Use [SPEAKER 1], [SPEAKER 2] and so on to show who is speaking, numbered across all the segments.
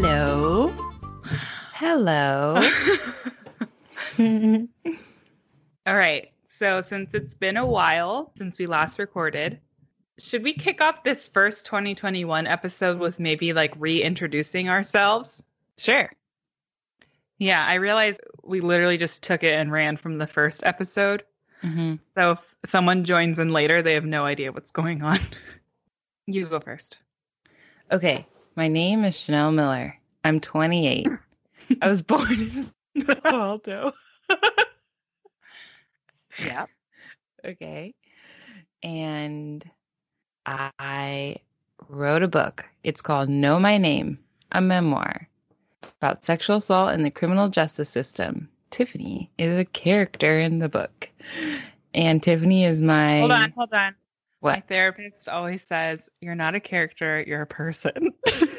[SPEAKER 1] Hello.
[SPEAKER 2] Hello.
[SPEAKER 1] All right. So, since it's been a while since we last recorded, should we kick off this first 2021 episode with maybe like reintroducing ourselves?
[SPEAKER 2] sure.
[SPEAKER 1] Yeah, I realized we literally just took it and ran from the first episode.
[SPEAKER 2] hmm
[SPEAKER 1] So, if someone joins in later, they have no idea what's going on. you go first.
[SPEAKER 2] Okay. My name is Chanel Miller. I'm 28. I was born in Alto.
[SPEAKER 1] Yeah.
[SPEAKER 2] Okay. And I wrote a book. It's called Know My Name, a memoir about sexual assault in the criminal justice system. Tiffany is a character in the book. And Tiffany is my
[SPEAKER 1] Hold on, hold on. My therapist always says, You're not a character, you're a person.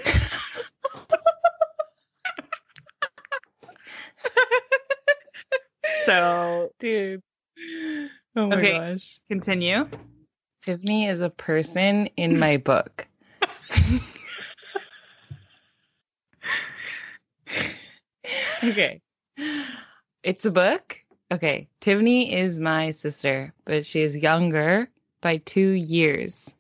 [SPEAKER 1] so,
[SPEAKER 2] Dude. Oh my
[SPEAKER 1] Okay.
[SPEAKER 2] gosh.
[SPEAKER 1] continue.
[SPEAKER 2] Tiffany is a person in my book. okay. It's a book. Okay. Tiffany is my sister, but she is younger by two years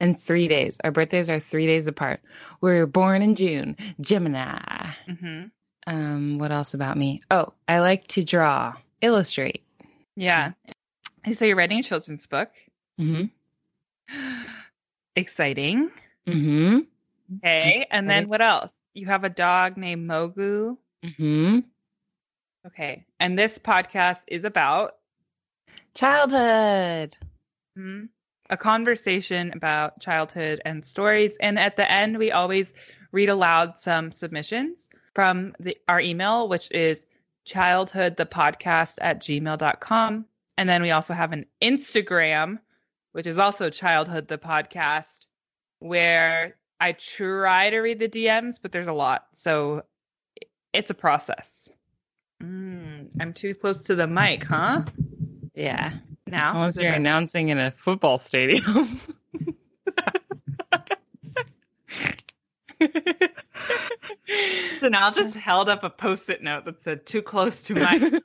[SPEAKER 2] and three days. Our birthdays are three days apart. We were born in June, Gemini.
[SPEAKER 1] hmm
[SPEAKER 2] Um, what else about me? Oh, I like to draw, illustrate.
[SPEAKER 1] Yeah. So, you're writing a children's book.
[SPEAKER 2] Mm-hmm.
[SPEAKER 1] Exciting.
[SPEAKER 2] Mm-hmm.
[SPEAKER 1] Okay. And then what else? You have a dog named Mogu.
[SPEAKER 2] Mm-hmm.
[SPEAKER 1] Okay. And this podcast is about
[SPEAKER 2] Childhood.
[SPEAKER 1] Mm-hmm. a conversation about childhood and stories. And at the end, we always read aloud some submissions from the, our email, which is childhoodthepodcast at gmail.com. And then we also have an Instagram, which is also childhood the podcast, where I try to read the DMs, but there's a lot. So it's a process. Mm, I'm too close to the mic, huh?
[SPEAKER 2] Yeah.
[SPEAKER 1] Now,
[SPEAKER 2] Unless you're announcing in a football stadium.
[SPEAKER 1] Chanel just held up a post-it note that said "too close to my."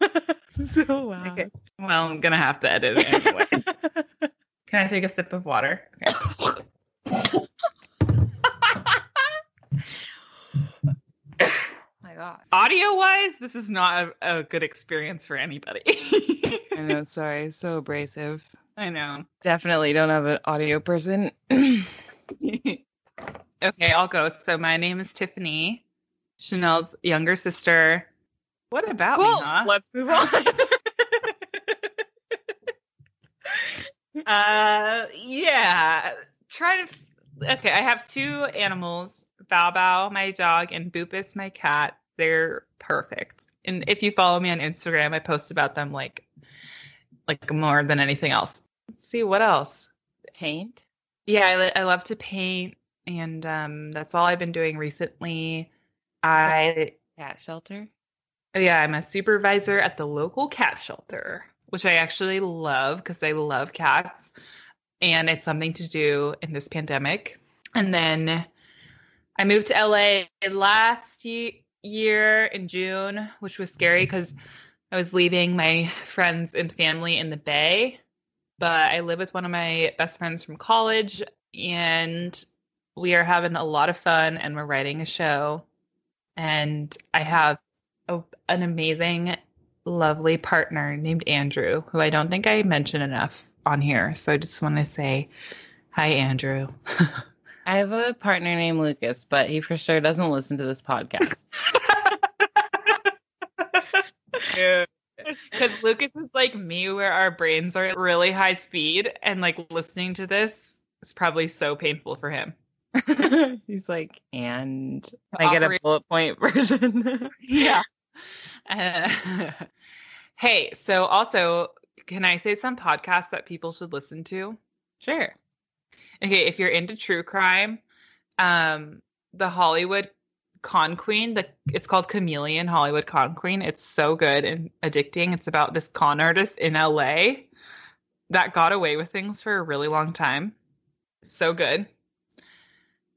[SPEAKER 2] so loud.
[SPEAKER 1] Okay. well, I'm gonna have to edit it anyway. Can I take a sip of water? Okay.
[SPEAKER 2] my god.
[SPEAKER 1] Audio-wise, this is not a, a good experience for anybody.
[SPEAKER 2] I know, sorry, so abrasive.
[SPEAKER 1] I know.
[SPEAKER 2] Definitely don't have an audio person.
[SPEAKER 1] okay, I'll go. So my name is Tiffany, Chanel's younger sister. What about me, huh?
[SPEAKER 2] let's move on.
[SPEAKER 1] Uh, yeah. Try to. f- Okay, I have two animals: Bao Bao, my dog, and Boopus, my cat. They're perfect. And if you follow me on Instagram, I post about them like, like more than anything else. Let's see what else.
[SPEAKER 2] Paint.
[SPEAKER 1] Yeah, I, I love to paint, and um, that's all I've been doing recently. I
[SPEAKER 2] Cat shelter.
[SPEAKER 1] Oh, yeah, I'm a supervisor at the local cat shelter, which I actually love because I love cats and it's something to do in this pandemic. And then I moved to LA last ye- year in June, which was scary because I was leaving my friends and family in the Bay. But I live with one of my best friends from college and we are having a lot of fun and we're writing a show. And I have a, an amazing, lovely partner named Andrew, who I don't think I mention enough on here. So I just want to say hi, Andrew.
[SPEAKER 2] I have a partner named Lucas, but he for sure doesn't listen to this podcast.
[SPEAKER 1] Because Lucas is like me, where our brains are at really high speed, and like listening to this is probably so painful for him.
[SPEAKER 2] He's like, and I get a bullet point version.
[SPEAKER 1] Yeah. Uh, hey, so also, can I say some podcasts that people should listen to?
[SPEAKER 2] sure.
[SPEAKER 1] Okay, if you're into true crime, um, the Hollywood Con Queen, the it's called Chameleon Hollywood Con Queen. It's so good and addicting. It's about this con artist in LA that got away with things for a really long time. So good.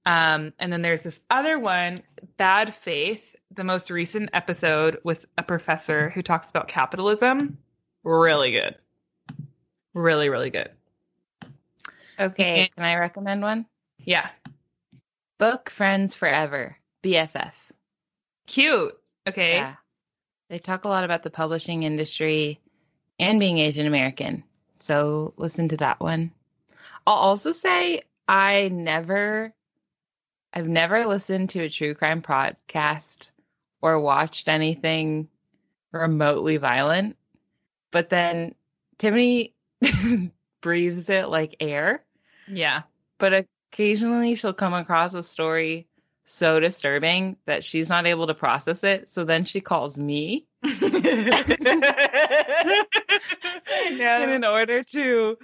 [SPEAKER 1] Um, and then there's this other one, Bad Faith, the most recent episode with a professor who talks about capitalism. Really good. Really, really good.
[SPEAKER 2] Okay, can I recommend one?
[SPEAKER 1] Yeah.
[SPEAKER 2] Book Friends Forever, BFF.
[SPEAKER 1] Cute. Okay.
[SPEAKER 2] Yeah. They talk a lot about the publishing industry and being Asian American. So listen to that one. I'll also say I never I've never listened to a true crime podcast or watched anything remotely violent. But then Tiffany breathes it like air.
[SPEAKER 1] Yeah.
[SPEAKER 2] But occasionally she'll come across a story so disturbing that she's not able to process it. So then she calls me. And in order to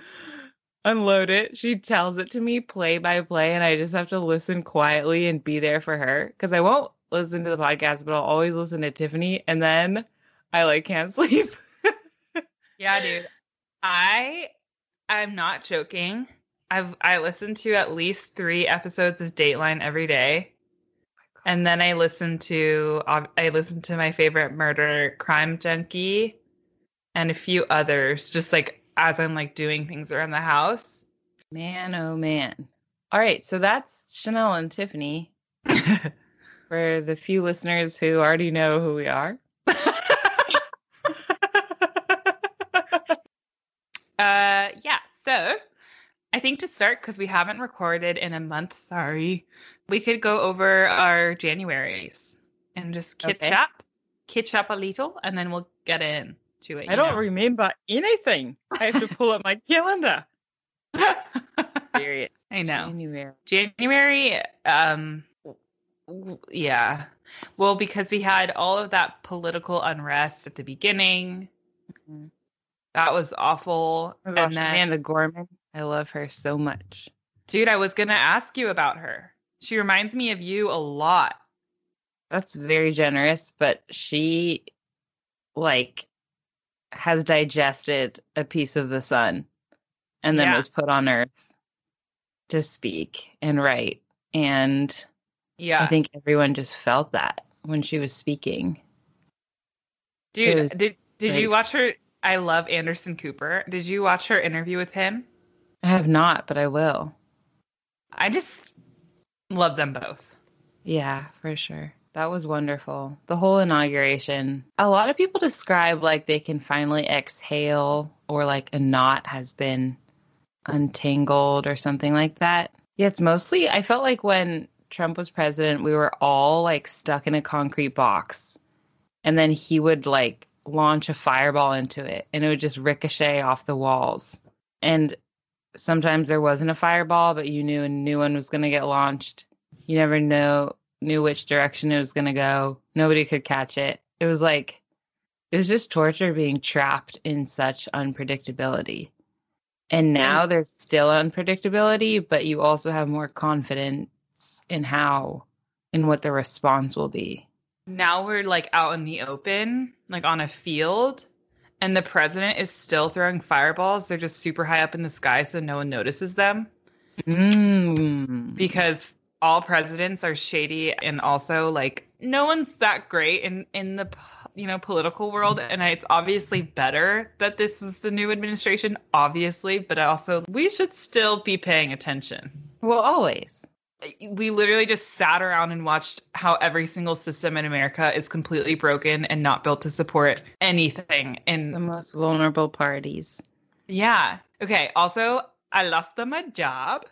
[SPEAKER 2] unload it, she tells it to me play by play, and I just have to listen quietly and be there for her because I won't listen to the podcast, but I'll always listen to Tiffany, and then I like can't sleep.
[SPEAKER 1] yeah, dude. I I'm not joking. I've I listen to at least three episodes of Dateline every day. Oh and then I listen to I listen to my favorite murder crime junkie and a few others just like as I'm like doing things around the house.
[SPEAKER 2] Man, oh man. All right, so that's Chanel and Tiffany. For the few listeners who already know who we are.
[SPEAKER 1] uh yeah, so I think to start because we haven't recorded in a month, sorry. We could go over our Januaries and just catch
[SPEAKER 2] Okay.
[SPEAKER 1] up, catch up a little, and then we'll get in to it.
[SPEAKER 2] I don't remember anything. I have to pull up my calendar. Serious.
[SPEAKER 1] I know.
[SPEAKER 2] January.
[SPEAKER 1] January, um, yeah. Well, because we had all of that political unrest at the beginning.
[SPEAKER 2] Mhm.
[SPEAKER 1] That was awful.
[SPEAKER 2] Oh
[SPEAKER 1] and then,
[SPEAKER 2] Amanda Gorman. I love her so much.
[SPEAKER 1] dude, I was going to ask you about her. She reminds me of you a lot.
[SPEAKER 2] That's very generous, but she like has digested a piece of the sun and then
[SPEAKER 1] Yeah.
[SPEAKER 2] was put on earth to speak and write. And
[SPEAKER 1] Yeah.
[SPEAKER 2] I think everyone just felt that when she was speaking.
[SPEAKER 1] Dude,
[SPEAKER 2] was
[SPEAKER 1] did did
[SPEAKER 2] great.
[SPEAKER 1] you watch her? I love Anderson Cooper. Did you watch her interview with him?
[SPEAKER 2] I have not, but I will.
[SPEAKER 1] I just love them both.
[SPEAKER 2] Yeah, for sure. That was wonderful. The whole inauguration. A lot of people describe like they can finally exhale or like a knot has been untangled or something like that. Yeah, it's mostly, I felt like when Trump was president, we were all like stuck in a concrete box. And then he would like launch a fireball into it and it would just ricochet off the walls. And sometimes there wasn't a fireball, but you knew a new one was going to get launched. You never know knew which direction it was going to go. Nobody could catch it. It was like it was just torture being trapped in such unpredictability. And now there's still unpredictability, but you also have more confidence in how in what the response will be.
[SPEAKER 1] Now we're like out in the open, like on a field, and the president is still throwing fireballs. They're just super high up in the sky so no one notices them
[SPEAKER 2] Mm.
[SPEAKER 1] because all presidents are shady and also like no one's that great in in the you know political world and it's obviously better that this is the new administration obviously but also we should still be paying attention
[SPEAKER 2] Well, always.
[SPEAKER 1] we literally just sat around and watched how every single system in America is completely broken and not built to support anything.
[SPEAKER 2] In
[SPEAKER 1] the
[SPEAKER 2] most vulnerable parties.
[SPEAKER 1] yeah. Okay. Also, I lost them a job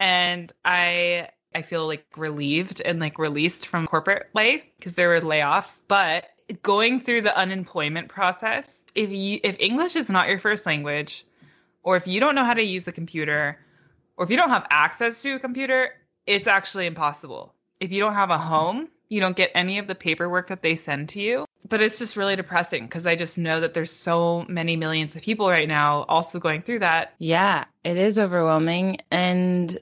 [SPEAKER 1] and I I feel like relieved and like released from corporate life because there were layoffs, but going through the unemployment process, if you if English is not your first language or if you don't know how to use a computer or if you don't have access to a computer, it's actually impossible. If you don't have a home, you don't get any of the paperwork that they send to you. But it's just really depressing because I just know that there's so many millions of people right now also going through that.
[SPEAKER 2] Yeah, it is overwhelming. And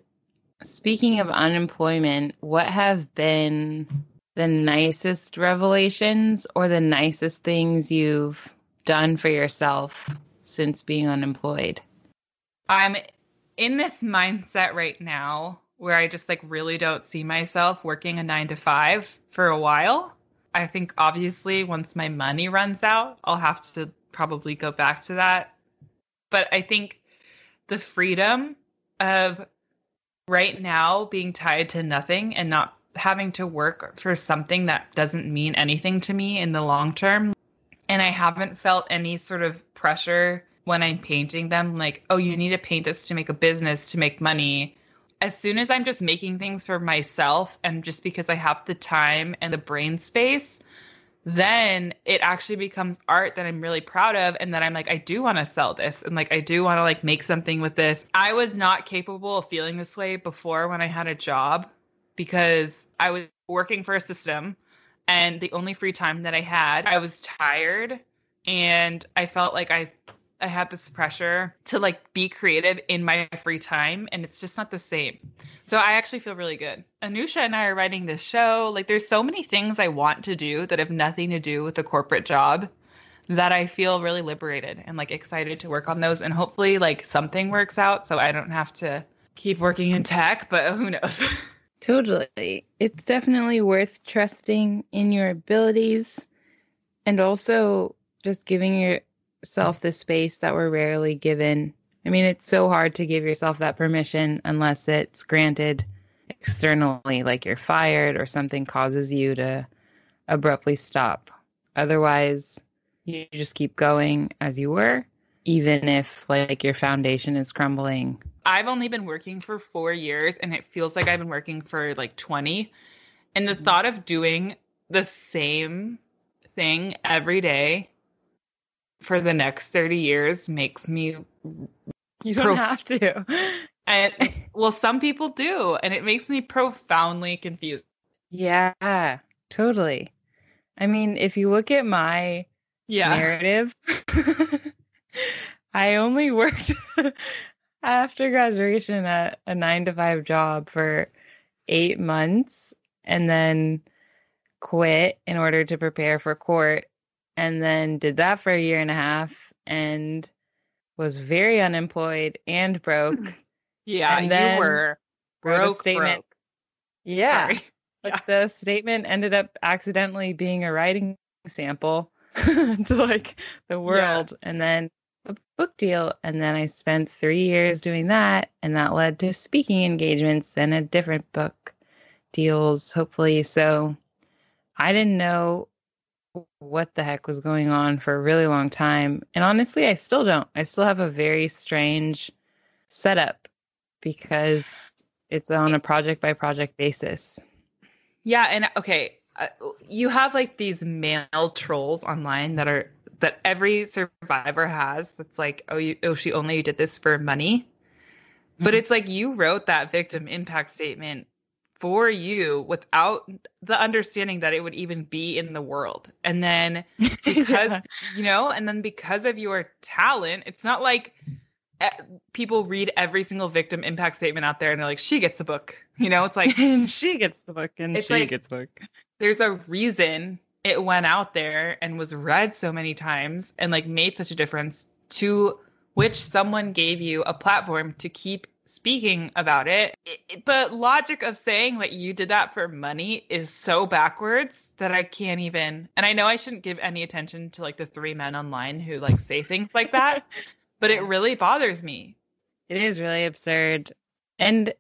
[SPEAKER 2] speaking of unemployment, what have been the nicest revelations or the nicest things you've done for yourself since being unemployed?
[SPEAKER 1] I'm in this mindset right now where I just like really don't see myself working a 9 to 5 for a while. I think obviously once my money runs out, I'll have to probably go back to that. But I think the freedom of right now being tied to nothing and not having to work for something that doesn't mean anything to me in the long term. And I haven't felt any sort of pressure when I'm painting them, like, oh, you need to paint this to make a business, to make money. As soon as I'm just making things for myself and just because I have the time and the brain space, then it actually becomes art that I'm really proud of and that I'm like I do want to sell this and like I do want to like make something with this. I was not capable of feeling this way before when I had a job because I was working for a system and the only free time that I had, I was tired and I felt like I I had this pressure to like be creative in my free time and it's just not the same. So I actually feel really good. Anusha and I are writing this show. Like there's so many things I want to do that have nothing to do with the corporate job that I feel really liberated and like excited to work on those and hopefully like something works out so I don't have to keep working in tech, but who knows.
[SPEAKER 2] Totally. It's definitely worth trusting in your abilities and also just giving yourself the space that we're rarely given. I mean, it's so hard to give yourself that permission unless it's granted externally, like you're fired or something causes you to abruptly stop. Otherwise, you just keep going as you were, even if like your foundation is crumbling
[SPEAKER 1] I've only been working for four years and it feels like I've been working for like 20. And the mm-hmm. thought of doing the same thing every day for the next 30 years makes me.
[SPEAKER 2] You don't prof- have to.
[SPEAKER 1] And well, some people do. And it makes me profoundly confused.
[SPEAKER 2] Yeah, totally. I mean, if you look at my yeah. narrative, I only worked after graduation at a nine to five job for eight months and then quit in order to prepare for court and then did that for a year and a half and was very unemployed and broke.
[SPEAKER 1] Yeah, and then you were broke.
[SPEAKER 2] Statement.
[SPEAKER 1] Broke.
[SPEAKER 2] Yeah. yeah. The statement ended up accidentally being a writing sample to like the world. Yeah. And then a book deal. And then I spent three years doing that. And that led to speaking engagements and a different book deals, hopefully. So I didn't know what the heck was going on for a really long time. And honestly, I still don't. I still have a very strange setup because it's on a project by project basis.
[SPEAKER 1] Yeah. And okay. Uh, you have like these male trolls online that are that every survivor has that's like oh you oh she only did this for money mm-hmm. but it's like you wrote that victim impact statement for you without the understanding that it would even be in the world. And then because yeah. you know and then because of your talent it's not like eh, people read every single victim impact statement out there and they're like she gets a book. You know it's like
[SPEAKER 2] she gets the book and she like, gets book.
[SPEAKER 1] there's a reason it went out there and was read so many times and like made such a difference to which someone gave you a platform to keep speaking about it. it. The logic of saying that you did that for money is so backwards that I can't even. And I know I shouldn't give any attention to like the three men online who like say things like that, but it really bothers me.
[SPEAKER 2] It is really absurd. And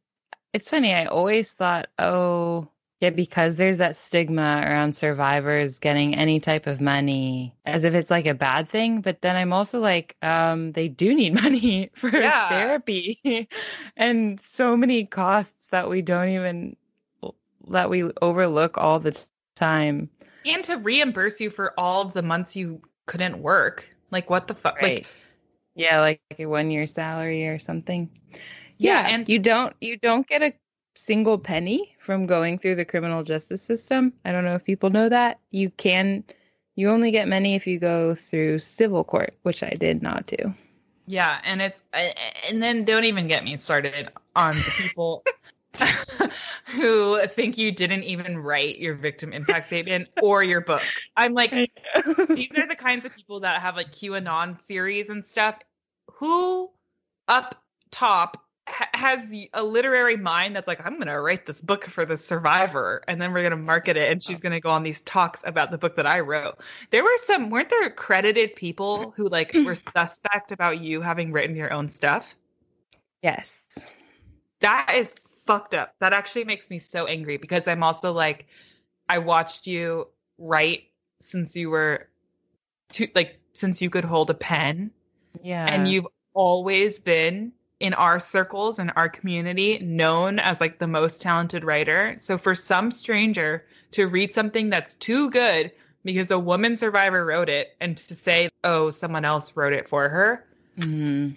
[SPEAKER 2] it's funny, I always thought, oh, yeah, because there's that stigma around survivors getting any type of money as if it's like a bad thing. But then I'm also like, um, they do need money for yeah. therapy and so many costs that we don't even, that we overlook all the time.
[SPEAKER 1] And to reimburse you for all of the months you couldn't work. Like, what the fuck? Right. Like,
[SPEAKER 2] yeah, like a one year salary or something. Yeah, yeah, and you don't you don't get a single penny from going through the criminal justice system. I don't know if people know that. You can you only get money if you go through civil court, which I did not do.
[SPEAKER 1] Yeah, and it's and then don't even get me started on the people who think you didn't even write your victim impact statement or your book. I'm like these are the kinds of people that have like QAnon theories and stuff. Who up top has a literary mind that's like, I'm going to write this book for the survivor and then we're going to market it. And she's going to go on these talks about the book that I wrote. There were some, weren't there credited people who like mm. were suspect about you having written your own stuff?
[SPEAKER 2] Yes.
[SPEAKER 1] That is fucked up. That actually makes me so angry because I'm also like, I watched you write since you were two, like, since you could hold a pen.
[SPEAKER 2] Yeah.
[SPEAKER 1] And you've always been in our circles and our community known as like the most talented writer. So for some stranger to read something that's too good because a woman survivor wrote it and to say, oh, someone else wrote it for her,
[SPEAKER 2] Mhm.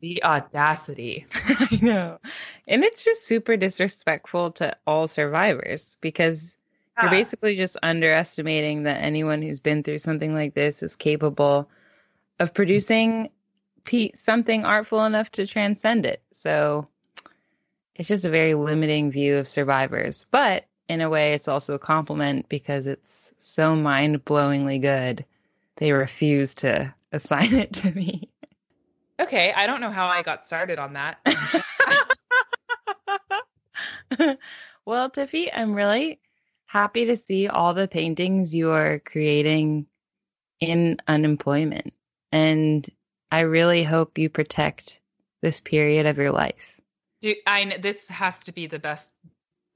[SPEAKER 1] the audacity.
[SPEAKER 2] I know. And it's just super disrespectful to all survivors because you're basically just underestimating that anyone who's been through something like this is capable of producing pe- something artful enough to transcend it. So it's just a very limiting view of survivors. But in a way, it's also a compliment because it's so mind blowingly good. They refuse to assign it to me.
[SPEAKER 1] Okay, I don't know how I got started on that.
[SPEAKER 2] well, Tiffy, I'm really happy to see all the paintings you are creating in unemployment. And I really hope you protect this period of your life.
[SPEAKER 1] Dude, I this has to be the best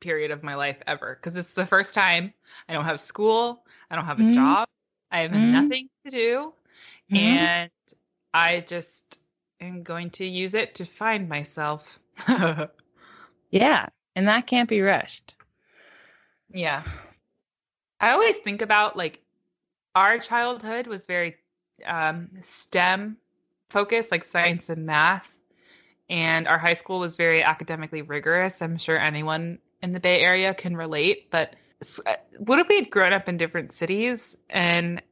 [SPEAKER 1] period of my life ever because it's the first time I don't have school, I don't have a
[SPEAKER 2] Mhm.
[SPEAKER 1] job, I have
[SPEAKER 2] Mhm.
[SPEAKER 1] nothing to do,
[SPEAKER 2] Mhm.
[SPEAKER 1] and I just am going to use it to find myself.
[SPEAKER 2] Yeah, and that can't be rushed.
[SPEAKER 1] yeah. I always think about like our childhood was very um, STEM focused, like science and math. And our high school was very academically rigorous. I'm sure anyone in the Bay Area can relate. But uh, what if we had grown up in different cities and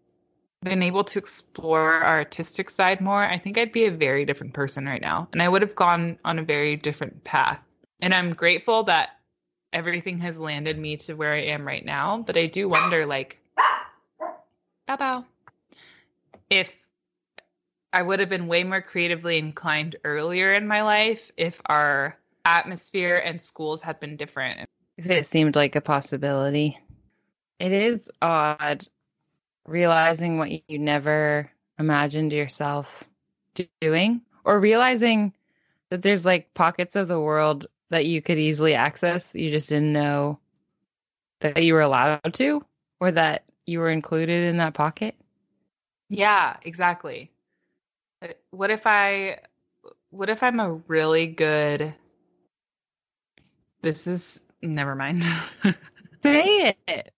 [SPEAKER 1] been able to explore our artistic side more? I think I'd be a very different person right now. And I would have gone on a very different path. And I'm grateful that everything has landed me to where I am right now. But I do wonder, like, bow bow, if I would have been way more creatively inclined earlier in my life if our atmosphere and schools had been different.
[SPEAKER 2] If it seemed like a possibility, it is odd realizing what you never imagined yourself doing or realizing that there's like pockets of the world that you could easily access. You just didn't know that you were allowed to or that you were included in that pocket.
[SPEAKER 1] Yeah, exactly. Uh, What if I what if I'm a really good This is never mind.
[SPEAKER 2] Say it.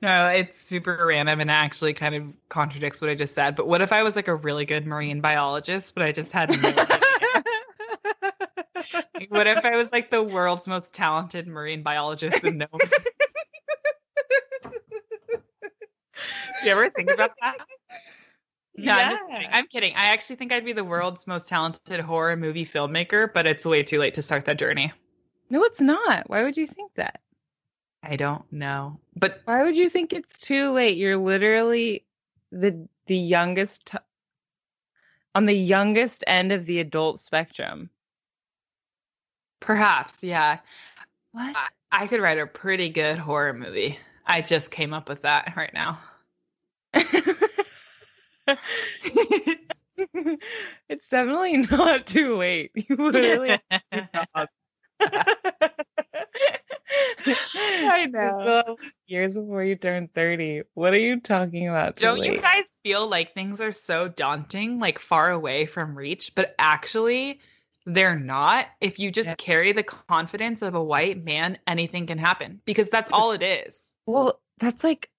[SPEAKER 1] no, it's super random and actually kind of contradicts what I just said. But what if I was like a really good marine biologist, but I just had no idea? Like, what if I was like the world's most talented marine biologist and no one? Do you ever think about that? No, I'm just kidding.
[SPEAKER 2] Yeah.
[SPEAKER 1] I'm kidding. I actually think I'd be the world's most talented horror movie filmmaker, but it's way too late to start that journey.
[SPEAKER 2] No, it's not. Why would you think that?
[SPEAKER 1] I don't know. But
[SPEAKER 2] Why would you think it's too late? You're literally the the youngest t- on the youngest end of the adult spectrum.
[SPEAKER 1] perhaps, yeah.
[SPEAKER 2] What?
[SPEAKER 1] I, I could write a pretty good horror movie. I just came up with that right now.
[SPEAKER 2] it's definitely not too late. You literally
[SPEAKER 1] I know.
[SPEAKER 2] Years before you turn 30. What are you talking about?
[SPEAKER 1] Don't you guys feel like things are so daunting, like far away from reach, but actually they're not? If you just
[SPEAKER 2] Yeah.
[SPEAKER 1] carry the confidence of a white man, anything can happen because that's all it is.
[SPEAKER 2] Well, that's like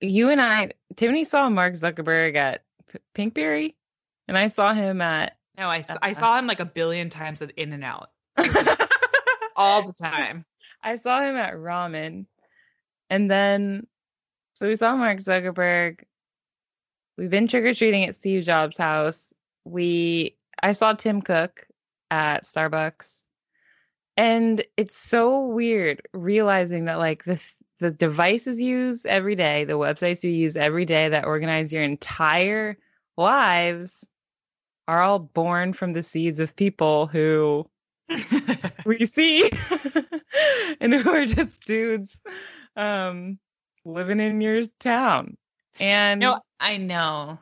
[SPEAKER 2] you and I. Tiffany saw Mark Zuckerberg at P- Pinkberry, and I saw him at.
[SPEAKER 1] No, I, I
[SPEAKER 2] Uh-huh.
[SPEAKER 1] saw him like a billion times at In and Out all the time.
[SPEAKER 2] I saw him at Ramen, and then so we saw Mark Zuckerberg. We've been trick or treating at Steve Jobs' house. We I saw Tim Cook at Starbucks, and it's so weird realizing that like the the devices you use every day, the websites you use every day that organize your entire lives are all born from the seeds of people who we see and who are just dudes um living in your town and
[SPEAKER 1] no, I know.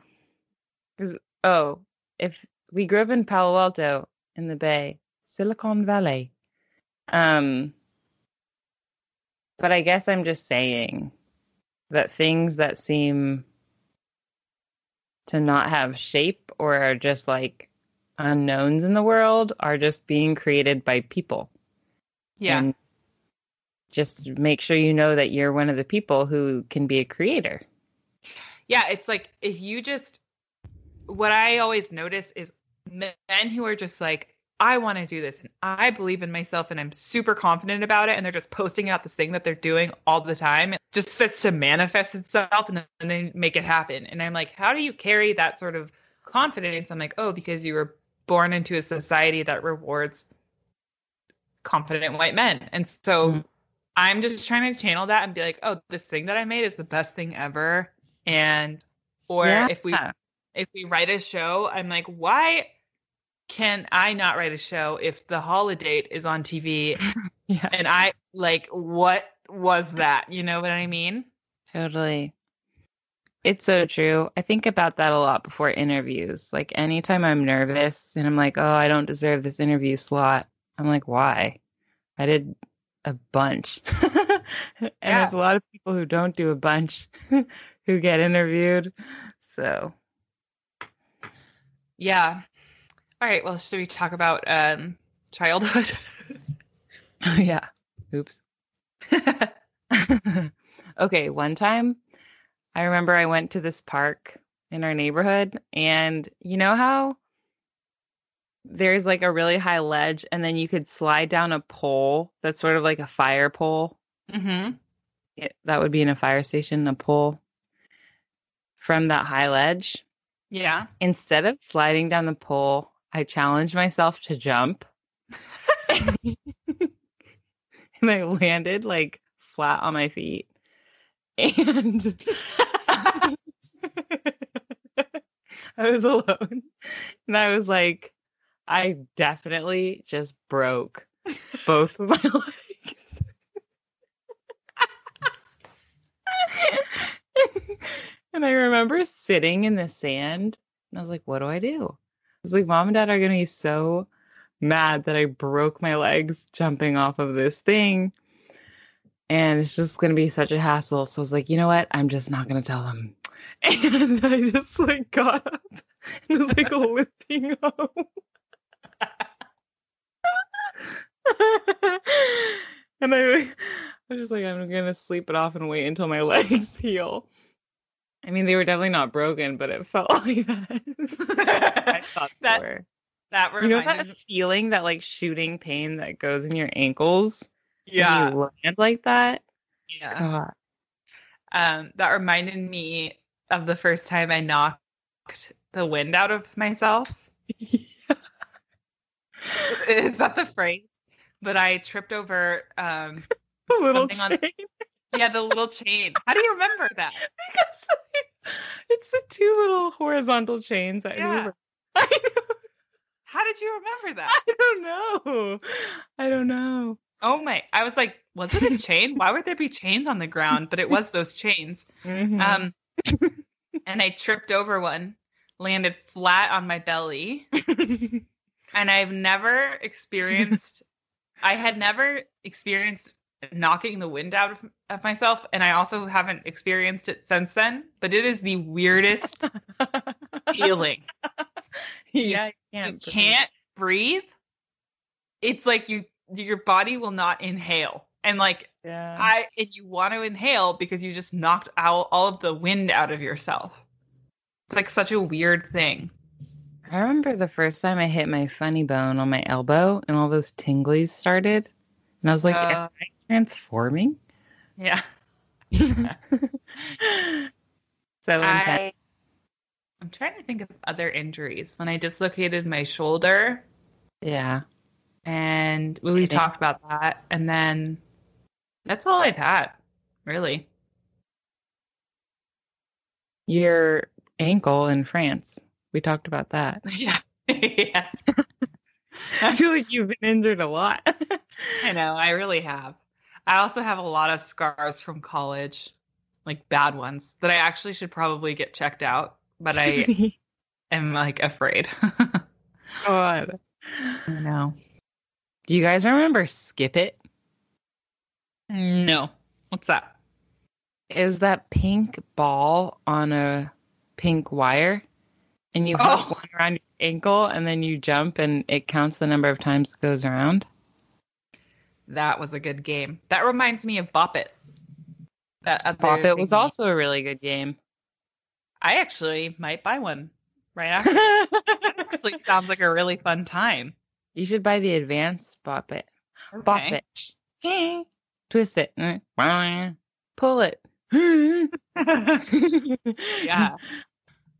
[SPEAKER 2] oh if we grew up in palo alto in the bay silicon valley um but i guess i'm just saying that things that seem to not have shape or are just like unknowns in the world are just being created by people.
[SPEAKER 1] Yeah.
[SPEAKER 2] And just make sure you know that you're one of the people who can be a creator.
[SPEAKER 1] Yeah, it's like if you just what I always notice is men who are just like I want to do this and I believe in myself and I'm super confident about it and they're just posting out this thing that they're doing all the time. It just starts to manifest itself and then they make it happen. And I'm like, how do you carry that sort of confidence? I'm like, oh, because you were born into a society that rewards confident white men. And so mm-hmm. I'm just trying to channel that and be like, oh, this thing that I made is the best thing ever. And or yeah. if we if we write a show, I'm like, why can I not write a show if the holiday is on TV? yeah. And I like, what was that? You know what I mean?
[SPEAKER 2] Totally. It's so true. I think about that a lot before interviews. Like anytime I'm nervous and I'm like, oh, I don't deserve this interview slot, I'm like, why? I did a bunch. and yeah. there's a lot of people who don't do a bunch who get interviewed. So,
[SPEAKER 1] yeah. All right. Well, should we talk about um, childhood?
[SPEAKER 2] oh, yeah. Oops. okay. One time, I remember I went to this park in our neighborhood, and you know how there's like a really high ledge, and then you could slide down a pole that's sort of like a fire pole.
[SPEAKER 1] Mm-hmm.
[SPEAKER 2] It, that would be in a fire station, a pole from that high ledge.
[SPEAKER 1] Yeah.
[SPEAKER 2] Instead of sliding down the pole, I challenged myself to jump. and I landed like flat on my feet. And I was alone. And I was like, I definitely just broke both of my legs. and I remember sitting in the sand and I was like, what do I do? Was like, mom and dad are going to be so mad that I broke my legs jumping off of this thing. And it's just going to be such a hassle. So I was like, you know what? I'm just not going to tell them. And I just like got up and was like limping home. and I, I was just like, I'm going to sleep it off and wait until my legs heal. I mean, they were definitely not broken, but it felt like that. I thought
[SPEAKER 1] that, were. That
[SPEAKER 2] you know that feeling, that like shooting pain that goes in your ankles.
[SPEAKER 1] Yeah,
[SPEAKER 2] you land like that.
[SPEAKER 1] Yeah. God. Um, that reminded me of the first time I knocked the wind out of myself. yeah. Is that the phrase? But I tripped over um,
[SPEAKER 2] little chain. On,
[SPEAKER 1] yeah, the little chain. How do you remember that?
[SPEAKER 2] because it's the two little horizontal chains that
[SPEAKER 1] yeah. How did you remember that?
[SPEAKER 2] I don't know. I don't know.
[SPEAKER 1] Oh my! I was like, was it a chain? Why would there be chains on the ground? But it was those chains. Mm-hmm. Um, and I tripped over one, landed flat on my belly, and I've never experienced. I had never experienced knocking the wind out of, of, myself and i also haven't experienced it since then but it is the weirdest feeling.
[SPEAKER 2] Yeah
[SPEAKER 1] you, can't, you can't breathe. It's like you your body will not inhale and like
[SPEAKER 2] yeah.
[SPEAKER 1] i and you want to inhale because you just knocked out all of the wind out of yourself. It's like such a weird thing.
[SPEAKER 2] I remember the first time i hit my funny bone on my elbow and all those tinglies started and I was like, uh, transforming?
[SPEAKER 1] Yeah.
[SPEAKER 2] so
[SPEAKER 1] I, I'm trying to think of other injuries. When I dislocated my shoulder.
[SPEAKER 2] Yeah.
[SPEAKER 1] And we talked about that. And then that's all I've had, really.
[SPEAKER 2] Your ankle in France. We talked about that.
[SPEAKER 1] Yeah. yeah.
[SPEAKER 2] I feel like you've been injured a lot.
[SPEAKER 1] I know, I really have. I also have a lot of scars from college, like bad ones, that I actually should probably get checked out, but I am like afraid.
[SPEAKER 2] God.
[SPEAKER 1] I know.
[SPEAKER 2] Do you guys remember Skip It?
[SPEAKER 1] No. What's that?
[SPEAKER 2] It was that pink ball on a pink wire, and you
[SPEAKER 1] Oh.
[SPEAKER 2] one around your ankle, and then you jump, and it counts the number of times it goes around.
[SPEAKER 1] That was a good game. That reminds me of Bop It. That
[SPEAKER 2] Bop It was also a really good game.
[SPEAKER 1] I actually might buy one right after. Actually sounds like a really fun time.
[SPEAKER 2] you should buy the advanced Bop It. Bop
[SPEAKER 1] Okay.
[SPEAKER 2] it. Twist it. Pull it.
[SPEAKER 1] yeah.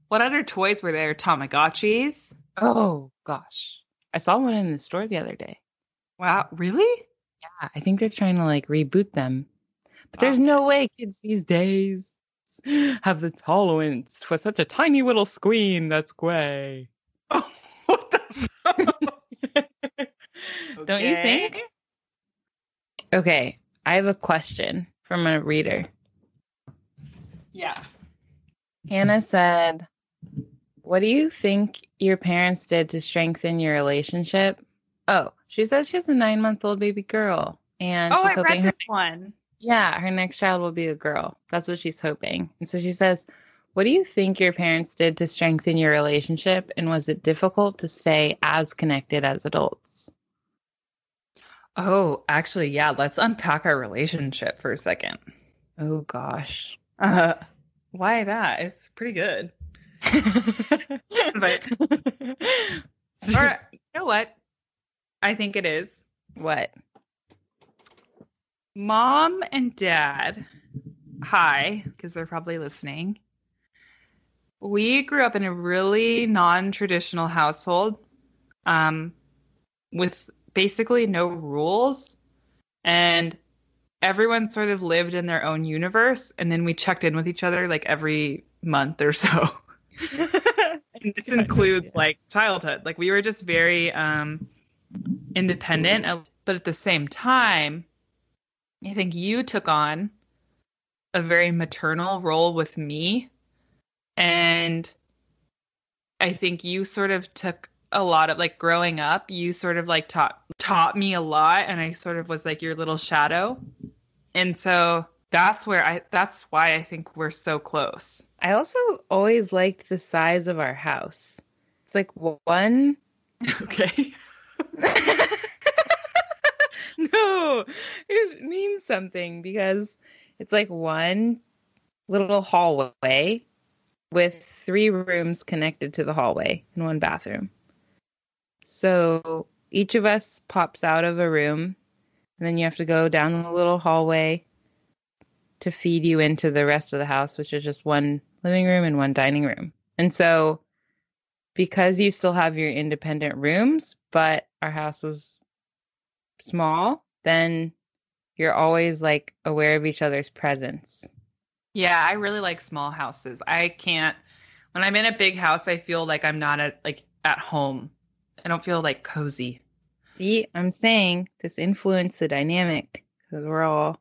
[SPEAKER 1] What other toys were there? Tamagotchis?
[SPEAKER 2] Oh gosh. I saw one in the store the other day.
[SPEAKER 1] Wow, really?
[SPEAKER 2] Yeah, I think they're trying to like reboot them. But there's no way kids these days have the tolerance for such a tiny little screen that's gray.
[SPEAKER 1] Oh, what the?
[SPEAKER 2] Don't you think?
[SPEAKER 1] Okay.
[SPEAKER 2] Okay, I have a question from a reader.
[SPEAKER 1] Yeah.
[SPEAKER 2] Hannah said, What do you think your parents did to strengthen your relationship? Oh, she says she has a nine month old baby girl. And
[SPEAKER 1] oh,
[SPEAKER 2] she's
[SPEAKER 1] I
[SPEAKER 2] hoping
[SPEAKER 1] read
[SPEAKER 2] her
[SPEAKER 1] this one.
[SPEAKER 2] Yeah, her next child will be a girl. That's what she's hoping. And so she says, What do you think your parents did to strengthen your relationship? And was it difficult to stay as connected as adults?
[SPEAKER 1] Oh, actually, yeah. Let's unpack our relationship for a second.
[SPEAKER 2] Oh, gosh.
[SPEAKER 1] Uh, why that? It's pretty good. But- Or you know what? I think it is.
[SPEAKER 2] what?
[SPEAKER 1] Mom and dad, hi, because they're probably listening. We grew up in a really non-traditional household, um, with basically no rules, and everyone sort of lived in their own universe. And then we checked in with each other like every month or so. And this includes like childhood. Like we were just very um independent, but at the same time, I think you took on a very maternal role with me. And I think you sort of took a lot of like growing up, you sort of like taught taught me a lot and I sort of was like your little shadow. And so that's where I that's why I think we're so close.
[SPEAKER 2] I also always liked the size of our house. It's like one
[SPEAKER 1] Okay.
[SPEAKER 2] no, it means something because it's like one little hallway with three rooms connected to the hallway and one bathroom. So each of us pops out of a room, and then you have to go down the little hallway to feed you into the rest of the house, which is just one living room and one dining room. And so because you still have your independent rooms, but our house was small, then you're always like aware of each other's presence.
[SPEAKER 1] Yeah, I really like small houses. I can't when I'm in a big house, I feel like I'm not at like at home. I don't feel like cozy.
[SPEAKER 2] See, I'm saying this influenced the dynamic because we're all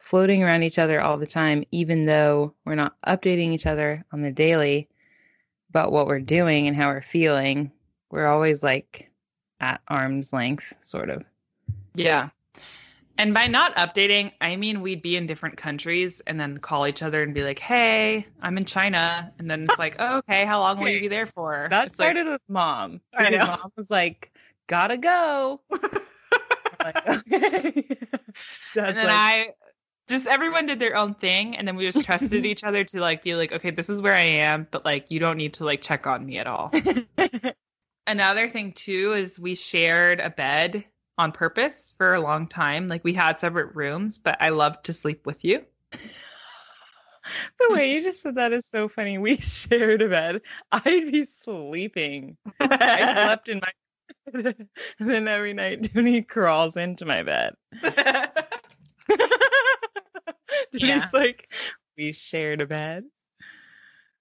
[SPEAKER 2] floating around each other all the time, even though we're not updating each other on the daily about what we're doing and how we're feeling. We're always like at arm's length, sort of.
[SPEAKER 1] Yeah. And by not updating, I mean we'd be in different countries and then call each other and be like, "Hey, I'm in China." And then it's like, oh, "Okay, how long will you be there for?"
[SPEAKER 2] That
[SPEAKER 1] it's like,
[SPEAKER 2] started with mom.
[SPEAKER 1] I know.
[SPEAKER 2] Mom was like, "Gotta go." Like, okay.
[SPEAKER 1] And then
[SPEAKER 2] like,
[SPEAKER 1] I just everyone did their own thing and then we just trusted each other to like be like, "Okay, this is where I am, but like you don't need to like check on me at all." Another thing too is we shared a bed on purpose for a long time. Like we had separate rooms, but I loved to sleep with you.
[SPEAKER 2] the way you just said that is so funny. We shared a bed. I'd be sleeping. I slept in my bed. and then every night Tony crawls into my bed.
[SPEAKER 1] Yeah.
[SPEAKER 2] like, we shared a bed.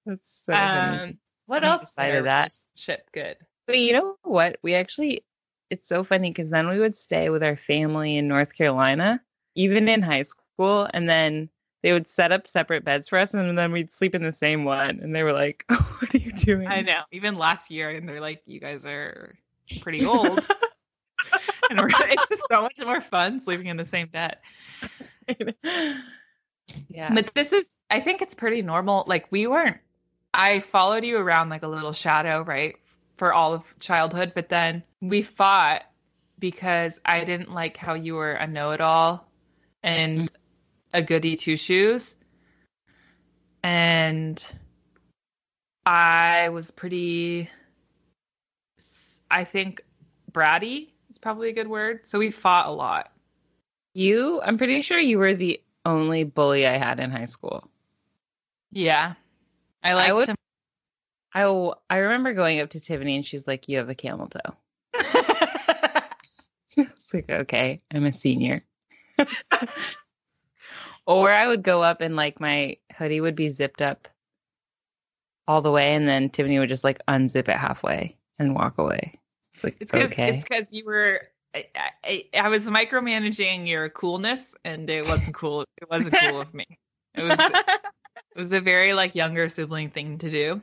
[SPEAKER 2] That's so
[SPEAKER 1] um, what else? Side of
[SPEAKER 2] that.
[SPEAKER 1] ship, good.
[SPEAKER 2] But you know what? We actually it's so funny because then we would stay with our family in North Carolina, even in high school, and then they would set up separate beds for us, and then we'd sleep in the same one. And they were like, "What are you doing?"
[SPEAKER 1] I know. Even last year, and they're like, "You guys are pretty old." and we're, it's just so much more fun sleeping in the same bed.
[SPEAKER 2] Yeah.
[SPEAKER 1] But this is, I think it's pretty normal. Like we weren't. I followed you around like a little shadow, right, for all of childhood. But then we fought because I didn't like how you were a know-it-all and mm-hmm. a goody two shoes, and I was pretty. I think bratty is probably a good word. So we fought a lot.
[SPEAKER 2] You, I'm pretty sure you were the only bully I had in high school.
[SPEAKER 1] Yeah. I like
[SPEAKER 2] would-
[SPEAKER 1] to
[SPEAKER 2] I w- I remember going up to Tiffany and she's like, "You have a camel toe." It's like, okay, I'm a senior. or I would go up and like my hoodie would be zipped up all the way, and then Tiffany would just like unzip it halfway and walk away. It's like,
[SPEAKER 1] It's
[SPEAKER 2] okay,
[SPEAKER 1] it's because you were. I, I, I was micromanaging your coolness, and it wasn't cool. It wasn't cool of me. It was. It was a very like younger sibling thing to do.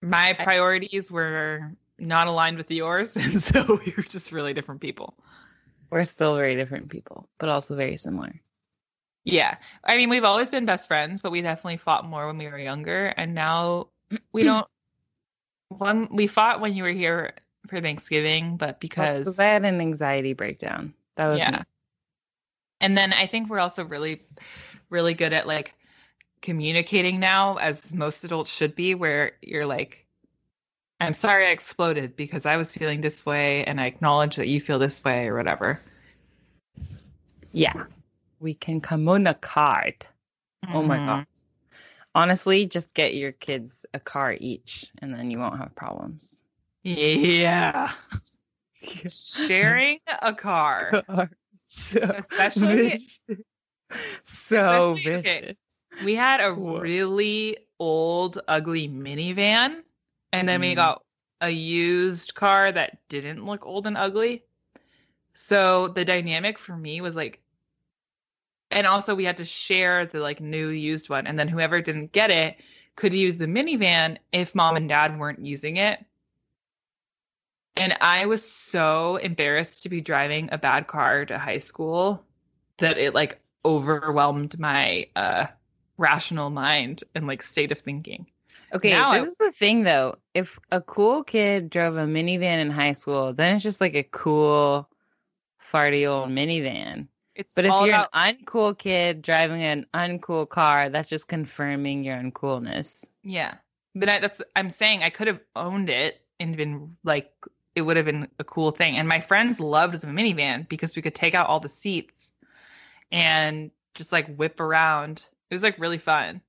[SPEAKER 1] My priorities were not aligned with yours, and so we were just really different people.
[SPEAKER 2] we're still very different people, but also very similar.
[SPEAKER 1] Yeah, I mean, we've always been best friends, but we definitely fought more when we were younger, and now we don't. One, we fought when you were here for Thanksgiving, but because
[SPEAKER 2] I had an anxiety breakdown. That was
[SPEAKER 1] yeah
[SPEAKER 2] me.
[SPEAKER 1] and then i think we're also really really good at like communicating now as most adults should be where you're like i'm sorry i exploded because i was feeling this way and i acknowledge that you feel this way or whatever
[SPEAKER 2] Yeah. We can communicate. Oh my
[SPEAKER 1] Mhm.
[SPEAKER 2] god. Honestly, just get your kids a car each and then you won't have problems.
[SPEAKER 1] Yeah. Sharing a car.
[SPEAKER 2] So
[SPEAKER 1] Especially-
[SPEAKER 2] so
[SPEAKER 1] Especially- okay. we had a really old ugly minivan and then we
[SPEAKER 2] Mm.
[SPEAKER 1] got a used car that didn't look old and ugly. So the dynamic for me was like and also we had to share the like new used one and then whoever didn't get it could use the minivan if mom and dad weren't using it and i was so embarrassed to be driving a bad car to high school that it like overwhelmed my uh rational mind and like state of thinking
[SPEAKER 2] Okay,
[SPEAKER 1] Now
[SPEAKER 2] this
[SPEAKER 1] I-
[SPEAKER 2] is the thing though. If a cool kid drove a minivan in high school, then it's just like a cool, farty old minivan.
[SPEAKER 1] it's
[SPEAKER 2] But if you're
[SPEAKER 1] about,
[SPEAKER 2] an uncool kid driving an uncool car, that's just confirming your uncoolness.
[SPEAKER 1] yeah but I, that's i'm saying i could have owned it and been like it would have been a cool thing. And my friends loved the minivan because we could take out all the seats and just like whip around. It was like really fun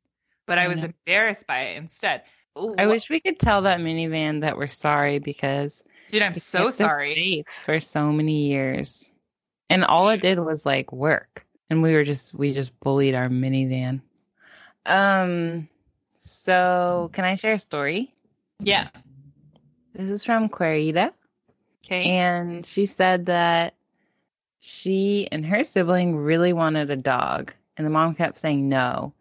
[SPEAKER 1] but i
[SPEAKER 2] I
[SPEAKER 1] was
[SPEAKER 2] know.
[SPEAKER 1] embarrassed by it instead. Ooh,
[SPEAKER 2] I wish we could tell that minivan that we're sorry because
[SPEAKER 1] dude i'm so sorry.
[SPEAKER 2] safe for so many years, and all it did was like work, and we were just we just bullied our minivan. Um, so can I share a story?
[SPEAKER 1] yeah
[SPEAKER 2] This is from Clarita.
[SPEAKER 1] okay
[SPEAKER 2] And she said that she and her sibling really wanted a dog, and the mom kept saying no.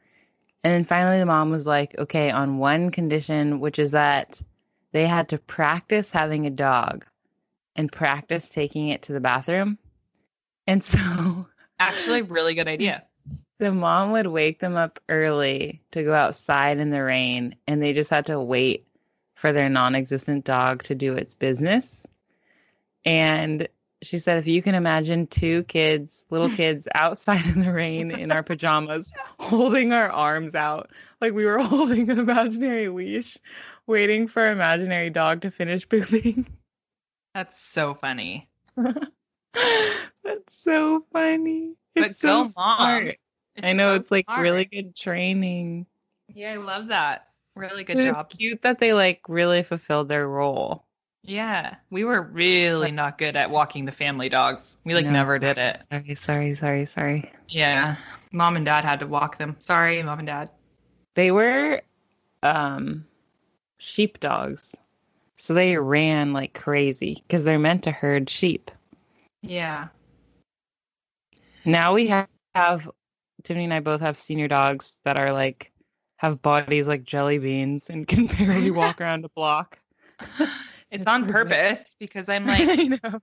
[SPEAKER 2] And then finally, the mom was like, okay, on one condition, which is that they had to practice having a dog and practice taking it to the bathroom. And so
[SPEAKER 1] actually really good idea
[SPEAKER 2] the mom would wake them up early to go outside in the rain, and they just had to wait for their non existent dog to do its business. And she said, if you can imagine two kids, little kids outside in the rain in our pajamas, holding our arms out like we were holding an imaginary leash, waiting for our imaginary dog to finish pooping.
[SPEAKER 1] that's so funny
[SPEAKER 2] That's so funny.
[SPEAKER 1] But
[SPEAKER 2] It's so smart. I know
[SPEAKER 1] so
[SPEAKER 2] it's like
[SPEAKER 1] smart.
[SPEAKER 2] really good training.
[SPEAKER 1] yeah i love that really good
[SPEAKER 2] But
[SPEAKER 1] job
[SPEAKER 2] cute that they like really fulfilled their role.
[SPEAKER 1] Yeah, we were really not good at walking the family dogs. We like
[SPEAKER 2] No.
[SPEAKER 1] never did it.
[SPEAKER 2] Sorry, sorry, sorry, sorry.
[SPEAKER 1] Yeah, mom and dad had to walk them. Sorry, mom and dad.
[SPEAKER 2] They were um sheep dogs. So they ran like crazy because they're meant to herd sheep.
[SPEAKER 1] Yeah.
[SPEAKER 2] Now we have, have Tiffany and I both have senior dogs that are like have bodies like jelly beans and can barely walk around a block.
[SPEAKER 1] It's on purpose because I'm like,
[SPEAKER 2] know.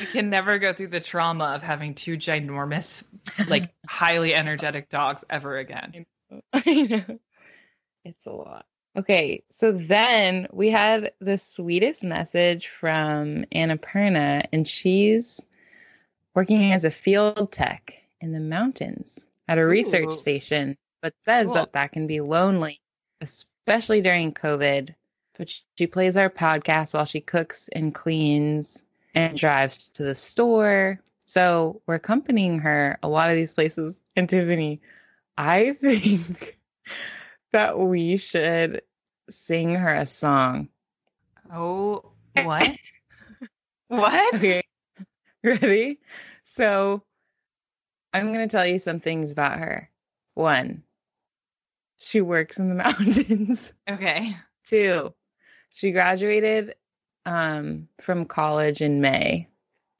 [SPEAKER 1] you can never go through the trauma of having two ginormous, like highly energetic dogs ever again.
[SPEAKER 2] I know. It's a lot. Okay, so then we had the sweetest message from Annapurna, and she's working as a field tech in the mountains at a research
[SPEAKER 1] Ooh.
[SPEAKER 2] station, but says
[SPEAKER 1] Cool.
[SPEAKER 2] that that can be lonely, especially during COVID. But she plays our podcast while she cooks and cleans and drives to the store. So we're accompanying her a lot of these places. And Tiffany, I think that we should sing her a song.
[SPEAKER 1] Oh, what? what?
[SPEAKER 2] Okay. Ready? So I'm going to tell you some things about her. One, she works in the mountains.
[SPEAKER 1] Okay.
[SPEAKER 2] Two, she graduated um, from college in May.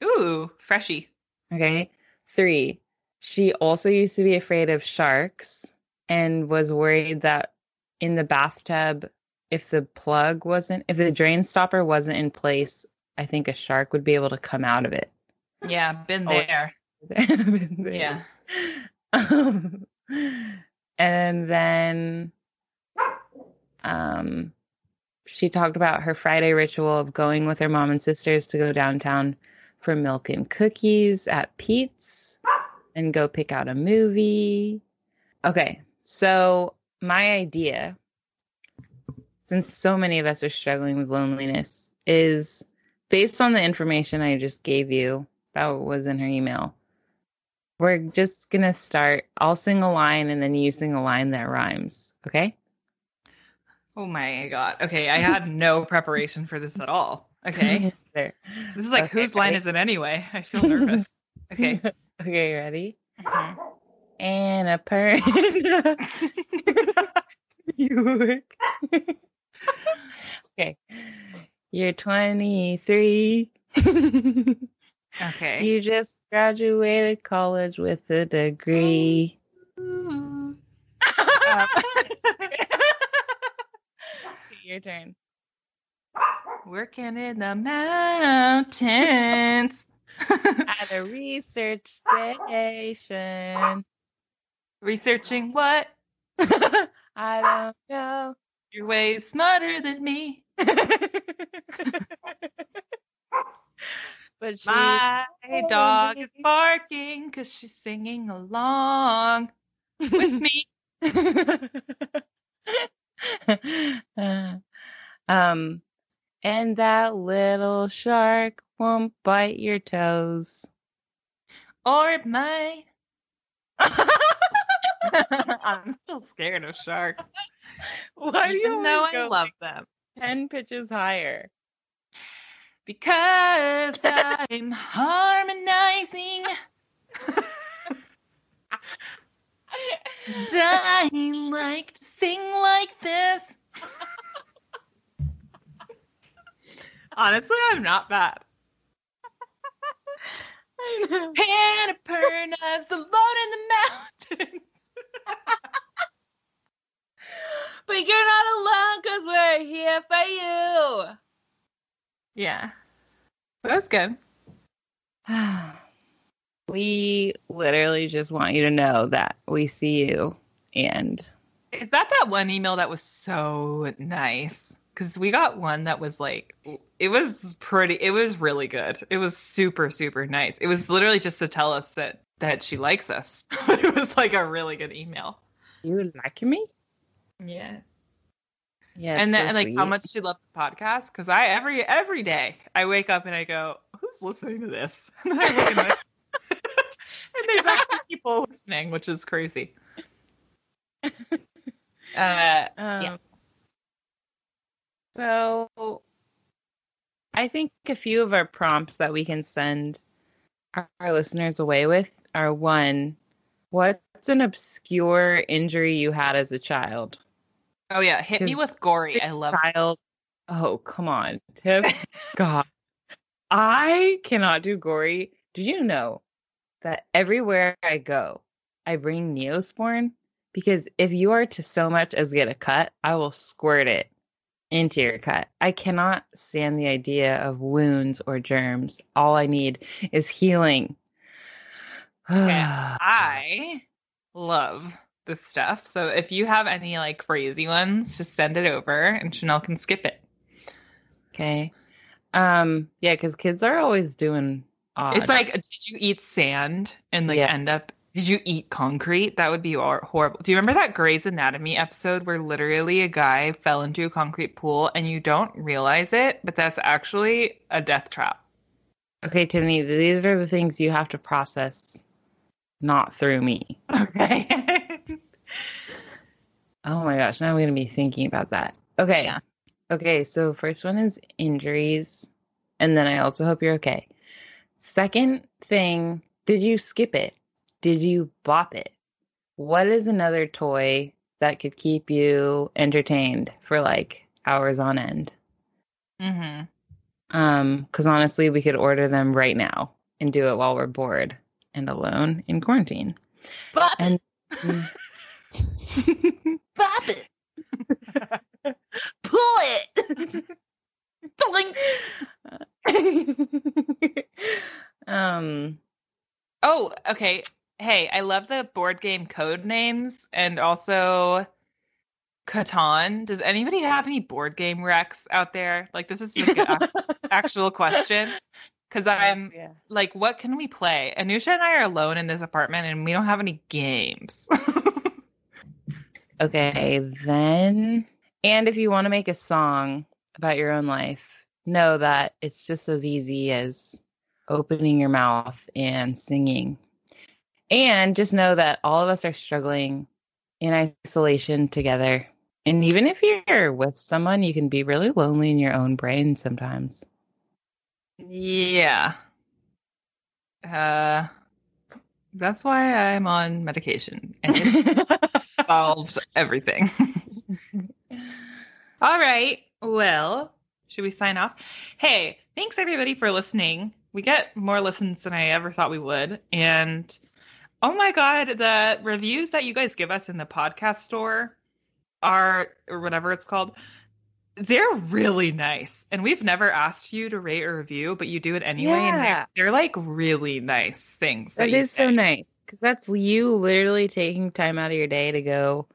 [SPEAKER 1] Ooh, freshy.
[SPEAKER 2] Okay. Three, she also used to be afraid of sharks and was worried that in the bathtub, if the plug wasn't, if the drain stopper wasn't in place, I think a shark would be able to come out of it.
[SPEAKER 1] Yeah, been
[SPEAKER 2] Oh.
[SPEAKER 1] there.
[SPEAKER 2] yeah. Um, and then um, she talked about her Friday ritual of going with her mom and sisters to go downtown for milk and cookies at Pete's and go pick out a movie. Okay, so my idea, since so many of us are struggling with loneliness, is based on the information I just gave you that was in her email. We're just gonna start. I'll sing a line and then you sing a line that rhymes. Okay?
[SPEAKER 1] Oh my god. Okay, I had no preparation for this at all. Okay.
[SPEAKER 2] there.
[SPEAKER 1] This is like
[SPEAKER 2] Okay,
[SPEAKER 1] whose line
[SPEAKER 2] ready?
[SPEAKER 1] is it anyway? I feel nervous. Okay.
[SPEAKER 2] okay, ready?
[SPEAKER 1] Mhm.
[SPEAKER 2] Annapurna. you okay. You're 23.
[SPEAKER 1] Okay.
[SPEAKER 2] you just graduated college with a degree.
[SPEAKER 1] Ooh.
[SPEAKER 2] Your turn.
[SPEAKER 1] Working in the mountains.
[SPEAKER 2] At a research station.
[SPEAKER 1] Researching what?
[SPEAKER 2] I don't know.
[SPEAKER 1] You're way smarter than me.
[SPEAKER 2] But she
[SPEAKER 1] My dog is barking because she's singing along with me.
[SPEAKER 2] um, and that little shark won't bite your toes.
[SPEAKER 1] Or it might. I'm still scared of sharks.
[SPEAKER 2] Why
[SPEAKER 1] do you know I love them.
[SPEAKER 2] ten pitches higher?
[SPEAKER 1] Because I'm harmonizing. I like to sing like this. Honestly, I'm not bad.
[SPEAKER 2] I know.
[SPEAKER 1] Annapurna's alone in the mountains.
[SPEAKER 2] But you're not alone because we're here for you.
[SPEAKER 1] Yeah. That was good.
[SPEAKER 2] we literally just want you to know that we see you and
[SPEAKER 1] Is that that one email that was so nice? Because we got one that was like, it was pretty, it was really good. It was super, super nice. It was literally just to tell us that that she likes us. it was like a really good email.
[SPEAKER 2] you like me?
[SPEAKER 1] Yeah.
[SPEAKER 2] Yeah.
[SPEAKER 1] and then
[SPEAKER 2] so
[SPEAKER 1] and, like how
[SPEAKER 2] sweet.
[SPEAKER 1] much she loved the podcast. Because I every every day I wake up and I go, who's listening to this? And then I look at my and there's actually people listening, which is crazy. Uh,
[SPEAKER 2] Um,
[SPEAKER 1] Yeah.
[SPEAKER 2] So I think a few of our prompts that we can send our, our listeners away with are one, what's an obscure injury you had as a child?
[SPEAKER 1] Oh yeah, hit me with gory. I love.
[SPEAKER 2] Child. Oh, come on, Tiff. God. I cannot do gory. Did you know that everywhere I go, I bring Neosporin? Because if you are to so much as get a cut, I will squirt it into your cut. I cannot stand the idea of wounds or germs. All I need is healing.
[SPEAKER 1] Okay, I love this stuff. So if you have any like crazy ones, just send it over and Chanel can skip it.
[SPEAKER 2] okay. Um, yeah, because kids are always doing odd.
[SPEAKER 1] It's like, did you eat sand and like
[SPEAKER 2] Yeah.
[SPEAKER 1] end up? Did you eat concrete? That would be horrible. Do you remember that Grey's Anatomy episode where literally a guy fell into a concrete pool and you don't realize it, but that's actually a death trap?
[SPEAKER 2] okay, Tiffany, these are the things you have to process, not through me.
[SPEAKER 1] Okay.
[SPEAKER 2] Oh my gosh, now I'm gonna be thinking about that. Okay.
[SPEAKER 1] Yeah.
[SPEAKER 2] Okay, so first one is injuries, and then I also hope you're okay. Second thing, did you skip it? Did you bop it? What is another toy that could keep you entertained for like hours on end?
[SPEAKER 1] hmm
[SPEAKER 2] Um, because honestly, we could order them right now and do it while we're bored and alone in quarantine.
[SPEAKER 1] Bop
[SPEAKER 2] And
[SPEAKER 1] Bop it. Pull it. Doink.
[SPEAKER 2] um,
[SPEAKER 1] Oh, okay. Hey, I love the board game Codenames and also Catan. Does anybody have any board game wrecks out there? Like, this is like an actual question. Because I'm
[SPEAKER 2] yeah.
[SPEAKER 1] like, what can we play? Anusha and I are alone in this apartment and we don't have any games.
[SPEAKER 2] Okay, then. And if you want to make a song about your own life, know that it's just as easy as opening your mouth and singing. And just know that all of us are struggling in isolation together. And even if you're with someone, you can be really lonely in your own brain sometimes.
[SPEAKER 1] Yeah. Uh, that's why I'm on medication. And it solves everything. All right. Well, should we sign off? Hey, thanks everybody for listening. We get more listens than I ever thought we would. And oh my God, the reviews that you guys give us in the podcast store are, or whatever it's called, they're really nice. And we've never asked you to rate or review, but you do it anyway. And
[SPEAKER 2] Yeah.
[SPEAKER 1] they're, they're like really nice things.
[SPEAKER 2] That
[SPEAKER 1] you
[SPEAKER 2] is so nice because that's you literally taking time out of your day to go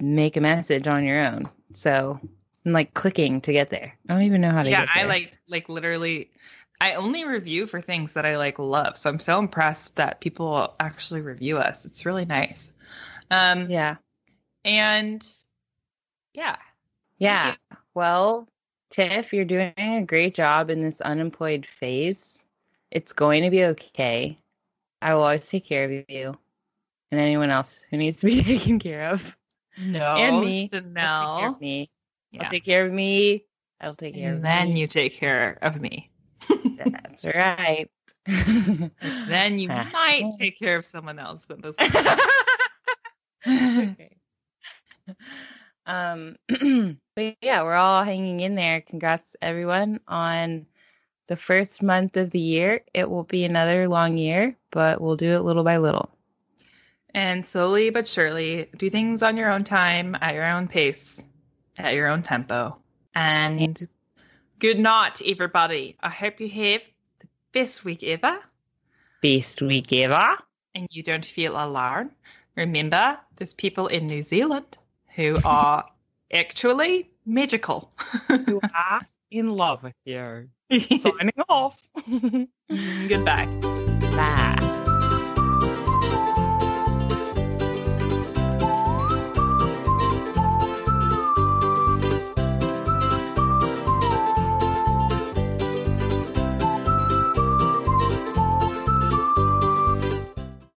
[SPEAKER 2] make a message on your own. So, and like clicking to get there. I don't even know how to
[SPEAKER 1] yeah i like like literally i only review for things that i like love so i'm so impressed that people actually review us it's really nice um
[SPEAKER 2] Yeah.
[SPEAKER 1] and yeah
[SPEAKER 2] Yeah. Well, Tiff, you're doing a great job in this unemployed phase. It's going to be okay. I will always take care of you and anyone else who needs to be taken care of.
[SPEAKER 1] no
[SPEAKER 2] And me. I'll take care of me.
[SPEAKER 1] Yeah.
[SPEAKER 2] I'll take care of me. I'll take care
[SPEAKER 1] and
[SPEAKER 2] of
[SPEAKER 1] then
[SPEAKER 2] me.
[SPEAKER 1] you take care of me
[SPEAKER 2] That's right.
[SPEAKER 1] then you might take care of someone else but that's
[SPEAKER 2] okay. Um, but yeah, we're all hanging in there. Congrats, everyone, on the first month of the year. It will be another long year, but we'll do it little by little.
[SPEAKER 1] and slowly but surely do things on your own time at your own pace at your own tempo and good night everybody i hope you have the best week ever
[SPEAKER 2] Best week ever.
[SPEAKER 1] and you don't feel alone remember there's people in new zealand who are actually magical
[SPEAKER 2] who are in love with you. Signing off.
[SPEAKER 1] goodbye
[SPEAKER 2] Bye.